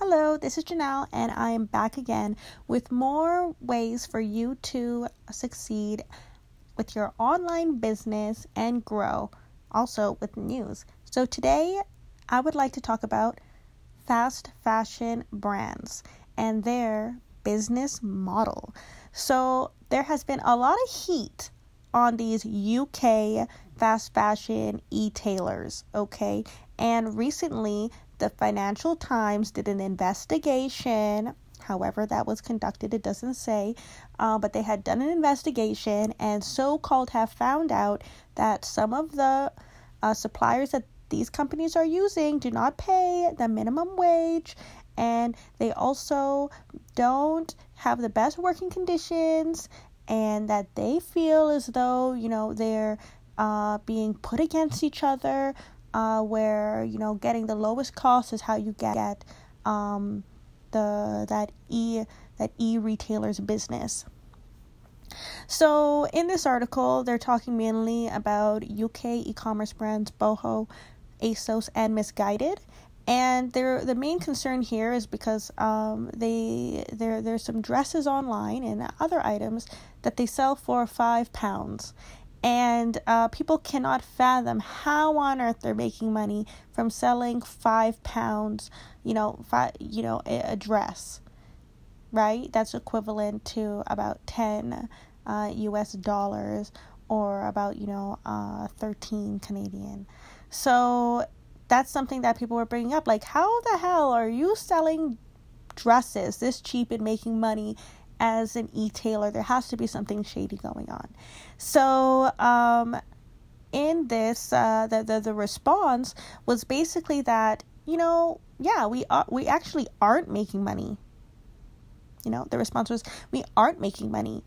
Hello, this is Jeanel, and I am back again with more ways for you to succeed with your online business and grow, also with news. So, today I would like to talk about fast fashion brands and their business model. So, there has been a lot of heat on these UK fast fashion e-tailers, okay? And recently the Financial Times did an investigation. However, that was conducted, it doesn't say, uh, but they had done an investigation and so called have found out that some of the uh, suppliers that these companies are using do not pay the minimum wage and they also don't have the best working conditions and that they feel as though you know they're uh, being put against each other uh, where you know getting the lowest cost is how you get um, the that e that e retailer's business. So in this article, they're talking mainly about UK e-commerce brands Boohoo, ASOS, and Missguided, And their the main concern here is because um, they there there's some dresses online and other items that they sell for five pounds, and uh, people cannot fathom how on earth they're making money from selling five pounds you know five, you know a, a dress right? That's equivalent to about 10 uh, us dollars or about you know uh, 13 canadian. So that's something that people were bringing up like how the hell are you selling dresses this cheap and making money as an e-tailer there has to be something shady going on. So um, in this uh, the, the the response was basically that you know yeah we are we actually aren't making money. You know the response was we aren't making money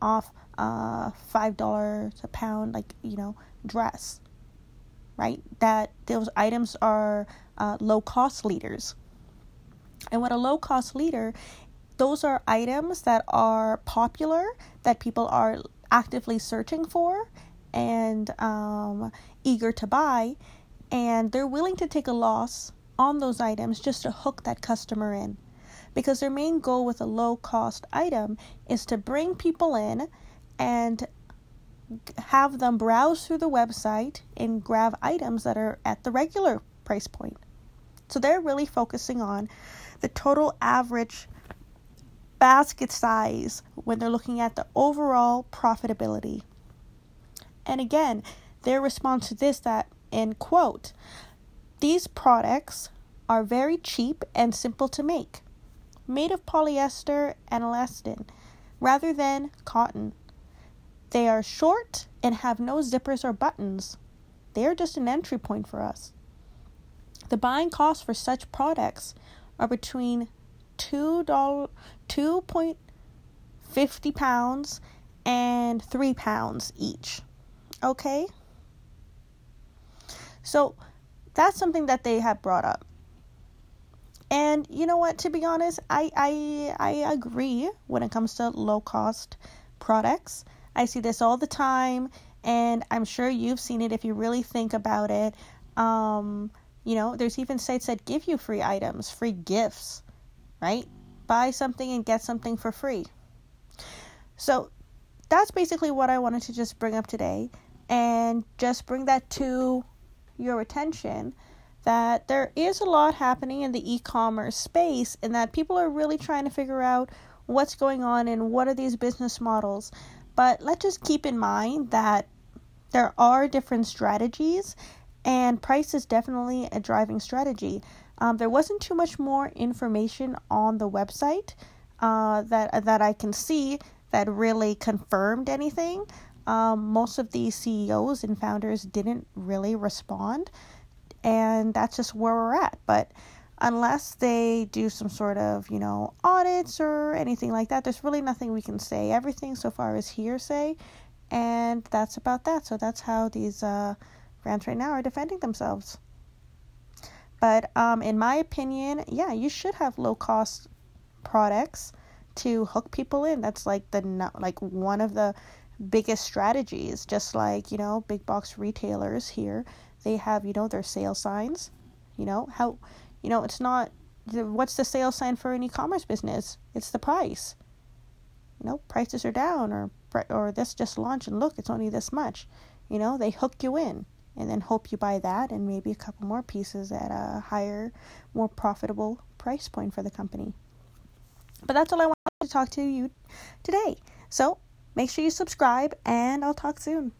off uh five dollars a pound like you know dress right? That those items are uh, low cost leaders and what a low cost leader those are items that are popular that people are actively searching for and um, eager to buy and they're willing to take a loss on those items just to hook that customer in because their main goal with a low cost item is to bring people in and have them browse through the website and grab items that are at the regular price point. So they're really focusing on the total average basket size when they're looking at the overall profitability. And again, their response to this that in quote, these products are very cheap and simple to make, made of polyester and elastane rather than cotton. They are short and have no zippers or buttons. They are just an entry point for us. The buying costs for such products are between two dollar two point fifty pounds and three pounds each. Okay? So that's something that they have brought up. And you know what, to be honest, I I I agree when it comes to low cost products. I see this all the time and I'm sure you've seen it if you really think about it. Um, you know, there's even sites that give you free items, free gifts right? Buy something and get something for free. So that's basically what I wanted to just bring up today and just bring that to your attention that there is a lot happening in the e-commerce space and that people are really trying to figure out what's going on and what are these business models. But let's just keep in mind that there are different strategies and price is definitely a driving strategy. Um, there wasn't too much more information on the website uh, that that I can see that really confirmed anything. Um, most of these CEOs and founders didn't really respond, and that's just where we're at. But unless they do some sort of you know audits or anything like that, there's really nothing we can say. Everything so far is hearsay, and that's about that. So that's how these uh, brands right now are defending themselves. But um, in my opinion, yeah, you should have low cost products to hook people in. That's like the like one of the biggest strategies. Just like you know, big box retailers here, they have you know their sale signs. You know how, you know it's not what's the sales sign for an e-commerce business? It's the price. You know, prices are down, or or this just launched, and look, it's only this much. You know, they hook you in and then hope you buy that and maybe a couple more pieces at a higher, more profitable price point for the company. But that's all I wanted to talk to you today. So make sure you subscribe, and I'll talk soon.